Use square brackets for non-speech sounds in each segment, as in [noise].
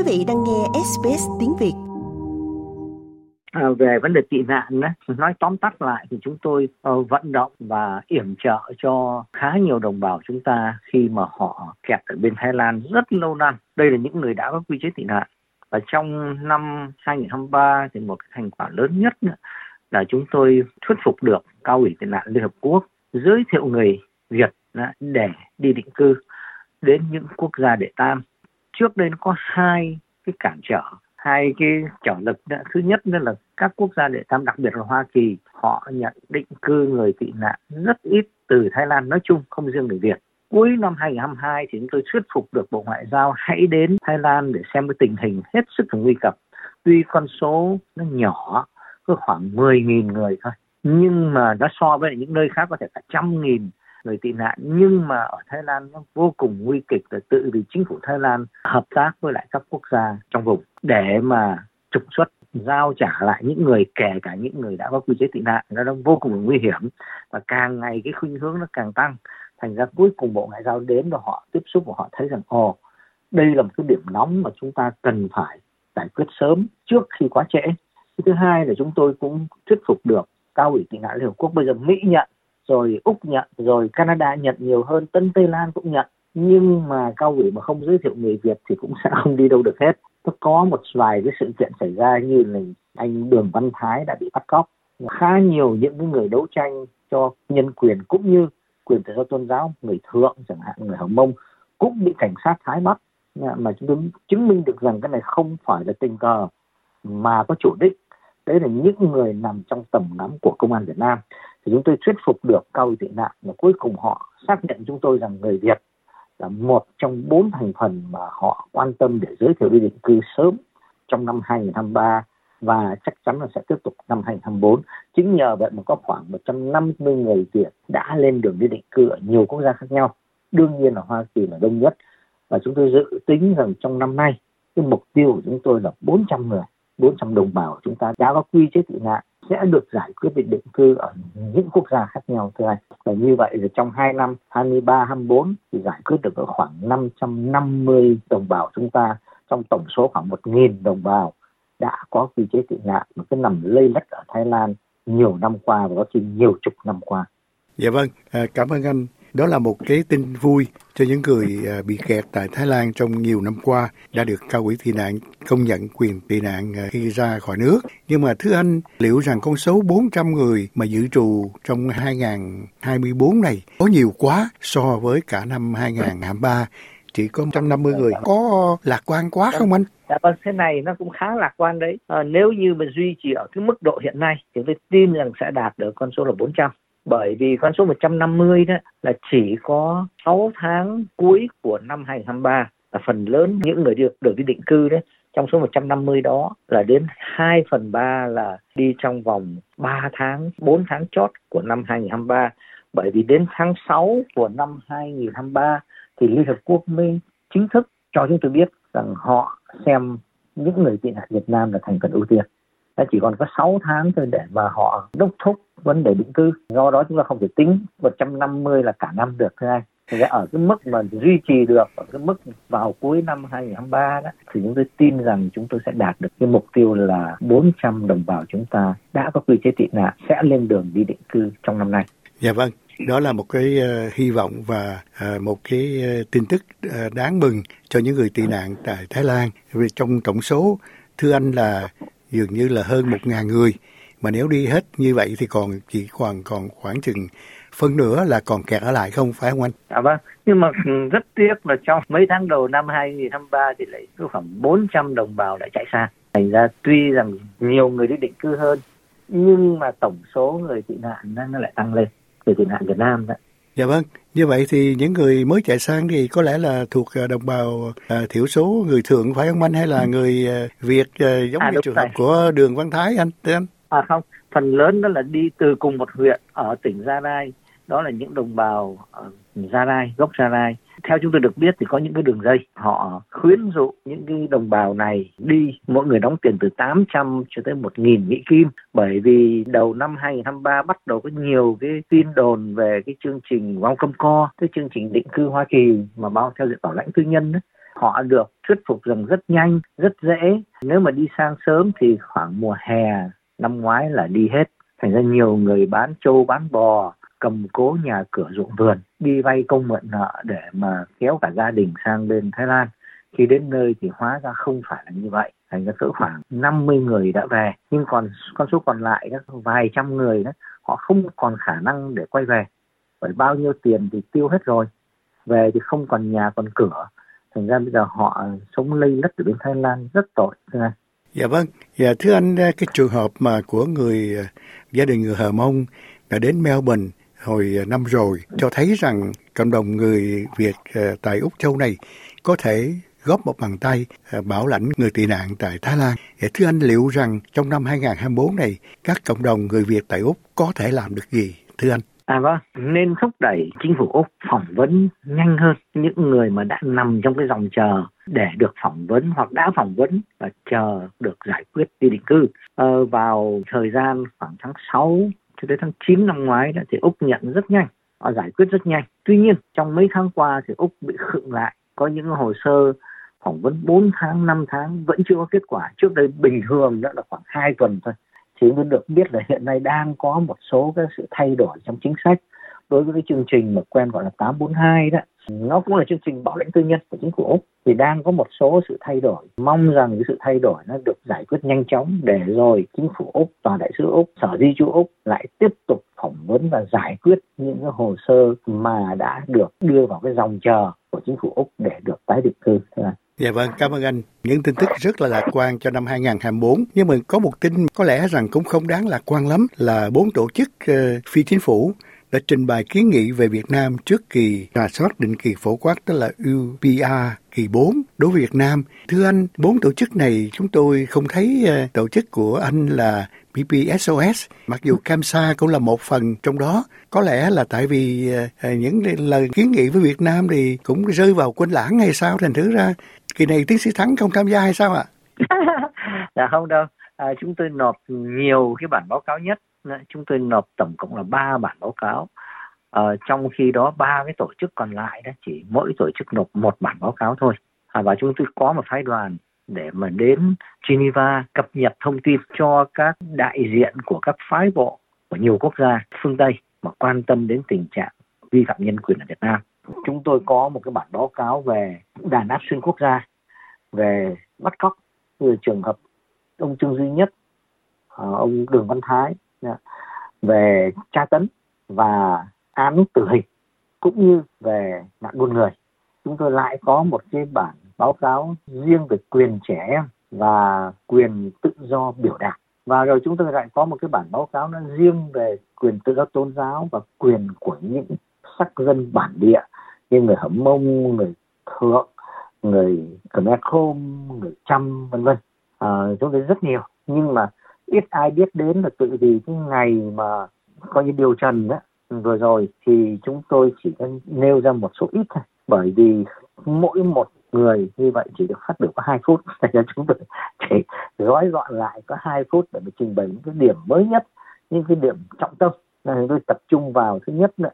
Quý vị đang nghe SBS tiếng Việt. À, về vấn đề tị nạn đó, nói tóm tắt lại thì chúng tôi uh, vận động và yểm trợ cho khá nhiều đồng bào chúng ta khi mà họ kẹt ở bên Thái Lan rất lâu năm. Đây là những người đã có quy chế tị nạn. Và trong năm 2023 thì một thành quả lớn nhất nữa là chúng tôi thuyết phục được cao ủy tị nạn Liên Hợp Quốc giới thiệu người Việt để đi định cư đến những quốc gia đệ tam trước đây nó có hai cái cản trở, hai cái trở lực đó. thứ nhất là các quốc gia đệ tam đặc biệt là Hoa Kỳ, họ nhận định cư người tị nạn rất ít từ Thái Lan nói chung, không riêng người Việt cuối năm 2022 thì chúng tôi thuyết phục được Bộ Ngoại giao hãy đến Thái Lan để xem cái tình hình hết sức là nguy cấp tuy con số nó nhỏ, có khoảng 10.000 người thôi, nhưng mà nó so với những nơi khác có thể cả trăm nghìn người tị nạn. Nhưng mà ở Thái Lan nó vô cùng nguy kịch là tự vì chính phủ Thái Lan hợp tác với lại các quốc gia trong vùng để mà trục xuất, giao trả lại những người, kể cả những người đã có quy chế tị nạn. Nó đang vô cùng nguy hiểm và càng ngày cái khuynh hướng nó càng tăng. Thành ra cuối cùng bộ ngoại giao đến và họ tiếp xúc và họ thấy rằng, ồ, đây là một cái điểm nóng mà chúng ta cần phải giải quyết sớm trước khi quá trễ. Thứ hai là chúng tôi cũng thuyết phục được cao ủy tị nạn liên hợp quốc. Bây giờ mỹ nhận rồi úc nhận, rồi canada nhận nhiều hơn, tân tây lan cũng nhận. Nhưng mà cao ủy mà không giới thiệu người việt thì cũng sẽ không đi đâu được hết. Nó có một vài cái sự kiện xảy ra như là anh đường văn thái đã bị bắt cóc. Khá nhiều những cái người đấu tranh cho nhân quyền cũng như quyền tự do tôn giáo, người thượng chẳng hạn, người hồng mông cũng bị cảnh sát thái bắt. Mà chúng tôi chứng minh được rằng cái này không phải là tình cờ mà có chủ đích đấy là những người nằm trong tầm ngắm của công an Việt Nam thì chúng tôi thuyết phục được cao ủy tị nạn và cuối cùng họ xác nhận chúng tôi rằng người Việt là một trong bốn thành phần mà họ quan tâm để giới thiệu đi định cư sớm trong năm 2023 và chắc chắn là sẽ tiếp tục năm 2024. Chính nhờ vậy mà có khoảng 150 người Việt đã lên đường đi định cư ở nhiều quốc gia khác nhau. Đương nhiên là Hoa Kỳ là đông nhất và chúng tôi dự tính rằng trong năm nay cái mục tiêu của chúng tôi là 400 người, 400 đồng bào chúng ta đã có quy chế tị nạn sẽ được giải quyết về định cư ở những quốc gia khác nhau thưa anh. Và như vậy là trong 2 năm 23 24 thì giải quyết được khoảng 550 đồng bào chúng ta trong tổng số khoảng 1.000 đồng bào đã có quy chế tị nạn mà cứ nằm lây lất ở Thái Lan nhiều năm qua và có khi nhiều chục năm qua. Dạ vâng, à, cảm ơn anh đó là một cái tin vui cho những người à, bị kẹt tại Thái Lan trong nhiều năm qua đã được cao ủy tị nạn công nhận quyền tị nạn à, khi ra khỏi nước. Nhưng mà thưa anh, liệu rằng con số 400 người mà dự trù trong 2024 này có nhiều quá so với cả năm 2023 chỉ có 150 người có lạc quan quá không anh? Dạ vâng, thế này nó cũng khá lạc quan đấy. À, nếu như mà duy trì ở cái mức độ hiện nay thì tôi tin rằng sẽ đạt được con số là 400 bởi vì con số 150 đó là chỉ có 6 tháng cuối của năm 2023 là phần lớn những người được được đi định cư đấy trong số 150 đó là đến 2 phần 3 là đi trong vòng 3 tháng, 4 tháng chót của năm 2023. Bởi vì đến tháng 6 của năm 2023 thì Liên Hợp Quốc mới chính thức cho chúng tôi biết rằng họ xem những người tị nạn Việt Nam là thành phần ưu tiên. Chỉ còn có 6 tháng thôi để mà họ đốc thúc vấn đề định cư do đó chúng ta không thể tính 150 là cả năm được thưa anh thì ở cái mức mà duy trì được ở cái mức vào cuối năm 2023 đó thì chúng tôi tin rằng chúng tôi sẽ đạt được cái mục tiêu là 400 đồng bào chúng ta đã có quy chế tị nạn sẽ lên đường đi định cư trong năm nay. Dạ vâng, đó là một cái uh, hy vọng và uh, một cái uh, tin tức uh, đáng mừng cho những người tị nạn tại Thái Lan. Vì trong tổng số thưa anh là dường như là hơn một ngàn người mà nếu đi hết như vậy thì còn chỉ còn còn khoảng chừng phân nửa là còn kẹt ở lại không phải không anh? À vâng, nhưng mà ừ, rất tiếc là trong mấy tháng đầu năm 2023 thì lại có khoảng 400 đồng bào đã chạy xa. Thành ra tuy rằng nhiều người đi định cư hơn nhưng mà tổng số người tị nạn nó lại tăng lên, người tị nạn Việt Nam đó. Dạ vâng, như vậy thì những người mới chạy sang thì có lẽ là thuộc à, đồng bào à, thiểu số người thượng phải không anh hay là ừ. người à, Việt à, giống à, như trường hợp của Đường Văn Thái anh? Thưa anh? à không phần lớn đó là đi từ cùng một huyện ở tỉnh Gia Lai đó là những đồng bào Gia Lai gốc Gia Lai theo chúng tôi được biết thì có những cái đường dây họ khuyến dụ những cái đồng bào này đi mỗi người đóng tiền từ 800 cho tới 1.000 Mỹ Kim bởi vì đầu năm 2023 bắt đầu có nhiều cái tin đồn về cái chương trình Welcome Co cái chương trình định cư Hoa Kỳ mà bao theo diện bảo lãnh tư nhân đó họ được thuyết phục rằng rất nhanh, rất dễ. Nếu mà đi sang sớm thì khoảng mùa hè năm ngoái là đi hết. Thành ra nhiều người bán trâu, bán bò, cầm cố nhà cửa ruộng vườn, đi vay công mượn nợ để mà kéo cả gia đình sang bên Thái Lan. Khi đến nơi thì hóa ra không phải là như vậy. Thành ra cỡ khoảng 50 người đã về. Nhưng còn con số còn lại đó, vài trăm người đó, họ không còn khả năng để quay về. Bởi bao nhiêu tiền thì tiêu hết rồi. Về thì không còn nhà còn cửa thành ra bây giờ họ sống lây lất ở bên Thái Lan rất tội. Dạ vâng, dạ thưa anh cái trường hợp mà của người gia đình người Hờ Mông đã đến Melbourne hồi ờ, năm rồi cho thấy rằng cộng đồng người Việt ờ, tại Úc Châu này có thể góp một bàn tay ờ, bảo lãnh người tị nạn tại Thái Lan. Dạ, thưa anh liệu rằng trong năm 2024 này các cộng đồng người Việt tại Úc có thể làm được gì thưa anh? À vâng, nên thúc đẩy chính phủ Úc phỏng vấn nhanh hơn những người mà đã nằm trong cái dòng chờ để được phỏng vấn hoặc đã phỏng vấn và chờ được giải quyết đi định cư. Ờ, vào thời gian khoảng tháng 6 cho tới tháng 9 năm ngoái đó, thì Úc nhận rất nhanh, họ giải quyết rất nhanh. Tuy nhiên, trong mấy tháng qua thì Úc bị khựng lại. Có những hồ sơ phỏng vấn 4 tháng, 5 tháng vẫn chưa có kết quả. Trước đây bình thường đó là khoảng 2 tuần thôi thì mới được biết là hiện nay đang có một số cái sự thay đổi trong chính sách đối với cái chương trình mà quen gọi là 842 đó nó cũng là chương trình bảo lãnh tư nhân của chính phủ Úc thì đang có một số sự thay đổi mong rằng cái sự thay đổi nó được giải quyết nhanh chóng để rồi chính phủ Úc tòa đại sứ Úc sở di trú Úc lại tiếp tục phỏng vấn và giải quyết những cái hồ sơ mà đã được đưa vào cái dòng chờ của chính phủ Úc để được tái định cư Dạ vâng, cảm ơn anh. Những tin tức rất là lạc quan cho năm 2024. Nhưng mà có một tin có lẽ rằng cũng không đáng lạc quan lắm là bốn tổ chức uh, phi chính phủ đã trình bày kiến nghị về Việt Nam trước kỳ rà soát định kỳ phổ quát tức là UPR kỳ 4 đối với Việt Nam. Thưa anh, bốn tổ chức này chúng tôi không thấy ờ, tổ chức của anh là PPSOS, mặc dù CAMSA cũng là một phần trong đó. Có lẽ là tại vì ờ, ờ, những lời kiến nghị với Việt Nam thì cũng rơi vào quên lãng hay sao thành thử ra kỳ này tiến sĩ Thắng không tham gia hay sao ạ? [laughs] dạ không đâu. À, chúng tôi nộp nhiều cái bản báo cáo nhất chúng tôi nộp tổng cộng là ba bản báo cáo à, trong khi đó ba cái tổ chức còn lại đó chỉ mỗi tổ chức nộp một bản báo cáo thôi à, và chúng tôi có một phái đoàn để mà đến Geneva cập nhật thông tin cho các đại diện của các phái bộ của nhiều quốc gia phương Tây mà quan tâm đến tình trạng vi phạm nhân quyền ở Việt Nam. Chúng tôi có một cái bản báo cáo về đàn áp xuyên quốc gia, về bắt cóc về trường hợp ông Trương Duy Nhất, ờ, ông Đường Văn Thái, về tra tấn và án tử hình cũng như về nạn buôn người chúng tôi lại có một cái bản báo cáo riêng về quyền trẻ em và quyền tự do biểu đạt. Và rồi chúng tôi lại có một cái bản báo cáo nó riêng về quyền tự do tôn giáo và quyền của những sắc dân bản địa như người hẩm mông người thượng người khmer khôm người chăm vân vân. À, chúng tôi rất nhiều. Nhưng mà ít ai biết đến là tự vì cái ngày mà coi như điều trần đó vừa rồi thì chúng tôi chỉ nêu ra một số ít thôi. Bởi vì mỗi một người như vậy chỉ được phát biểu có hai phút [laughs] thành ra chúng tôi chỉ gói gọn lại có hai phút để mà trình bày những cái điểm mới nhất những cái điểm trọng tâm. Là chúng tôi tập trung vào thứ nhất là,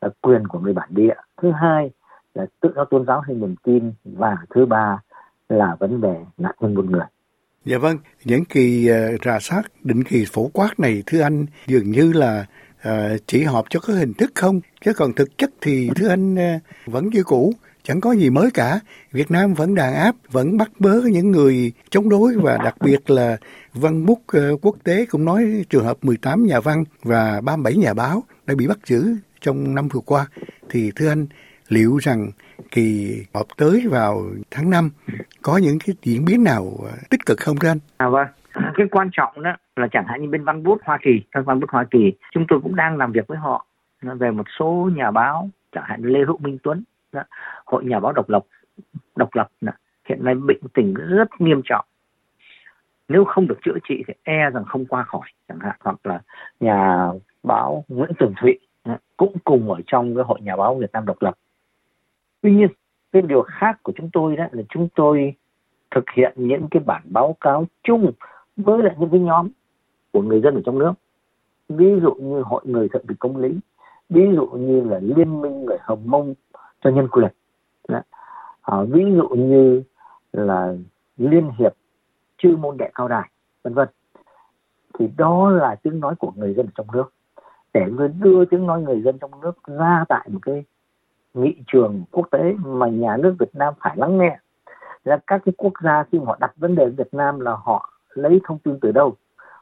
là quyền của người bản địa thứ hai là tự do tôn giáo hay niềm tin và thứ ba là vấn đề nạn nhân buôn người. Dạ vâng, những kỳ uh, rà soát định kỳ phổ quát này thưa anh dường như là uh, chỉ họp cho có hình thức không, chứ còn thực chất thì thưa anh uh, vẫn như cũ, chẳng có gì mới cả. Việt Nam vẫn đàn áp, vẫn bắt bớ những người chống đối và đặc biệt là văn bút uh, quốc tế cũng nói trường hợp 18 nhà văn và 37 nhà báo đã bị bắt giữ trong năm vừa qua. Thì thưa anh, liệu rằng kỳ họp tới vào tháng 5 có những cái diễn biến nào à, tích cực không thưa anh? À vâng, cái quan trọng đó là chẳng hạn như bên văn bút Hoa Kỳ, các văn bút Hoa Kỳ, chúng tôi cũng đang làm việc với họ về một số nhà báo, chẳng hạn Lê Hữu Minh Tuấn, đó, hội nhà báo độc lập, độc lập đó, hiện nay bệnh tình rất nghiêm trọng. Nếu không được chữa trị thì e rằng không qua khỏi, chẳng hạn hoặc là nhà báo Nguyễn Tường Thụy cũng cùng ở trong cái hội nhà báo Việt Nam độc lập tuy nhiên cái điều khác của chúng tôi đó là chúng tôi thực hiện những cái bản báo cáo chung với lại những cái nhóm của người dân ở trong nước. Ví dụ như hội người thượng vị công lý ví dụ như là liên minh người hồng mông cho nhân quyền. Đó. à, ví dụ như là liên hiệp chư môn đệ cao đài vân vân. Thì đó là tiếng nói của người dân trong nước. Để người đưa tiếng nói người dân trong nước ra tại một cái nghị trường quốc tế mà nhà nước Việt Nam phải lắng nghe. Là các cái quốc gia khi họ đặt vấn đề Việt Nam là họ lấy thông tin từ đâu?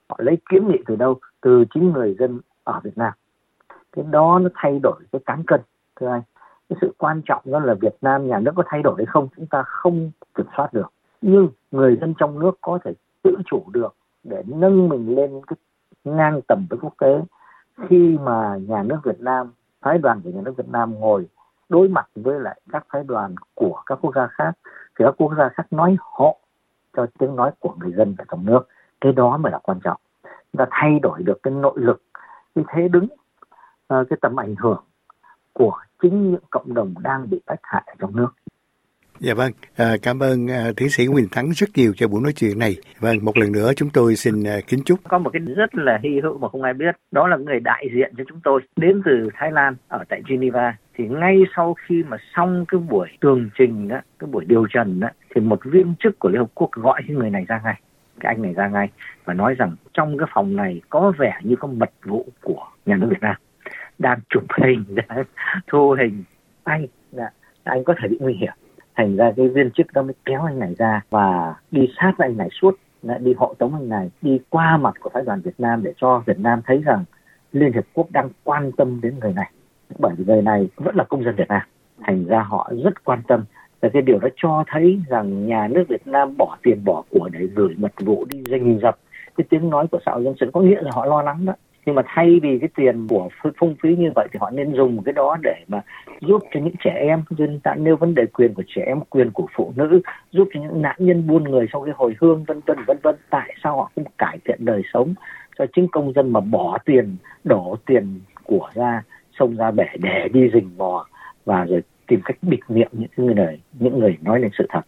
Họ lấy kiến nghị từ đâu? Từ chính người dân ở Việt Nam. Cái đó nó thay đổi cái cán cân, thưa anh. Cái sự quan trọng đó là Việt Nam, nhà nước có thay đổi hay không, chúng ta không kiểm soát được. Nhưng người dân trong nước có thể tự chủ được để nâng mình lên cái ngang tầm với quốc tế. Khi mà nhà nước Việt Nam, phái đoàn của nhà nước Việt Nam ngồi đối mặt với lại các phái đoàn của các quốc gia khác thì các quốc gia khác nói họ cho tiếng nói của người dân ở trong nước cái đó mới là quan trọng chúng ta thay đổi được cái nội lực cái thế đứng ờ, cái tầm ảnh hưởng của chính những cộng đồng đang bị bách hại ở trong nước Dạ vâng, à, cảm ơn à, tiến sĩ Nguyễn Thắng rất nhiều cho buổi nói chuyện này. Vâng, một lần nữa chúng tôi xin à, kính chúc. Có một cái rất là hy hữu mà không ai biết, đó là người đại diện cho chúng tôi đến từ Thái Lan ở tại Geneva. Thì ngay sau khi mà xong cái buổi tường trình á, cái buổi điều trần á, thì một viên chức của Liên Hợp Quốc gọi cái người này ra ngay cái anh này ra ngay và nói rằng trong cái phòng này có vẻ như có mật vụ của nhà nước Việt Nam đang chụp hình [laughs] đang thu hình. Anh dạ, anh có thể bị nguy hiểm. Thành ra cái viên chức đó mới kéo anh này ra và đi sát với anh này suốt dạ, đi hộ tống anh này đi qua mặt của phái đoàn Việt Nam để cho Việt Nam thấy rằng Liên Hiệp Quốc đang quan tâm đến người này bởi vì người này vẫn là công dân Việt Nam. Thành ra họ rất quan tâm và cái điều đó cho thấy rằng nhà nước Việt Nam bỏ tiền bỏ của để gửi mật vụ đi rình rập. Cái tiếng nói của xã hội dân sự có nghĩa là họ lo lắng đó. Nhưng mà thay vì cái tiền của phung phí như vậy thì họ nên dùng cái đó để mà giúp cho những trẻ em dân ta nêu vấn đề quyền của trẻ em, quyền của phụ nữ, giúp cho những nạn nhân buôn người sau cái hồi hương, vân vân vân vân. Tại sao họ không cải thiện đời sống cho chính công dân mà bỏ tiền, đổ tiền của ra? Sông ra bể để đi rình mò và rồi tìm cách bịt miệng những người này những người nói lên sự thật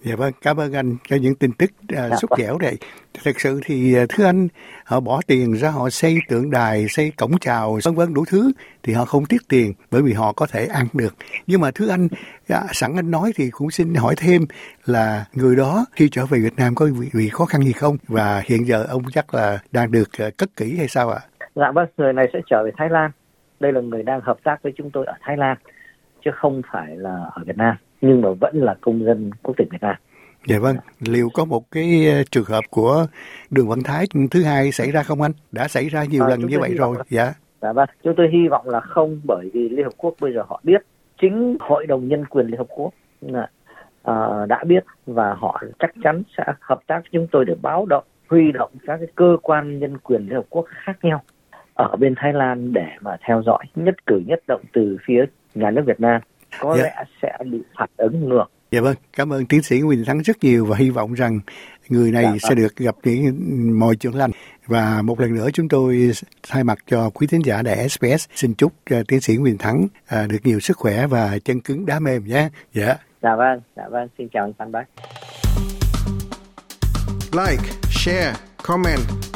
Dạ vâng, cảm ơn anh cho những tin tức uh, dạ, xúc vâng. dẻo này. Thật sự thì uh, thưa anh, họ bỏ tiền ra họ xây tượng đài, xây cổng chào, vân vân đủ thứ thì họ không tiếc tiền bởi vì họ có thể ăn được. Nhưng mà thưa anh, dạ, sẵn anh nói thì cũng xin hỏi thêm là người đó khi trở về Việt Nam có bị, bị khó khăn gì không? Và hiện giờ ông chắc là đang được uh, cất kỹ hay sao ạ? Dạ vâng, người này sẽ trở về Thái Lan. Đây là người đang hợp tác với chúng tôi ở Thái Lan chứ không phải là ở Việt Nam nhưng mà vẫn là công dân quốc tịch Việt Nam. Dạ vâng, liệu có một cái ờ, trường hợp của đường Văn Thái thứ hai xảy ra không anh? Đã xảy ra nhiều à, lần như vậy rồi. Là... Dạ. Dạ vâng, chúng tôi hy vọng là không bởi vì Liên Hợp Quốc bây giờ họ biết chính Hội đồng Nhân quyền Liên Hợp Quốc uh, đã biết và họ chắc chắn sẽ hợp tác với chúng tôi để báo động, huy động các cái cơ quan nhân quyền Liên Hợp Quốc khác nhau ở bên Thái Lan để mà theo dõi nhất cử nhất động từ phía nhà nước Việt Nam có yeah. Dạ. lẽ sẽ bị phản ứng ngược. Dạ vâng, cảm ơn tiến sĩ Nguyễn Thắng rất nhiều và hy vọng rằng người này dạ, sẽ vâng. được gặp những mọi chuyện lành. Và một lần nữa chúng tôi thay mặt cho quý thính giả đại SBS xin chúc uh, tiến sĩ Nguyễn Thắng uh, được nhiều sức khỏe và chân cứng đá mềm nhé. Dạ. Dạ vâng, dạ vâng, xin chào anh Phan Bác. Like, share, comment.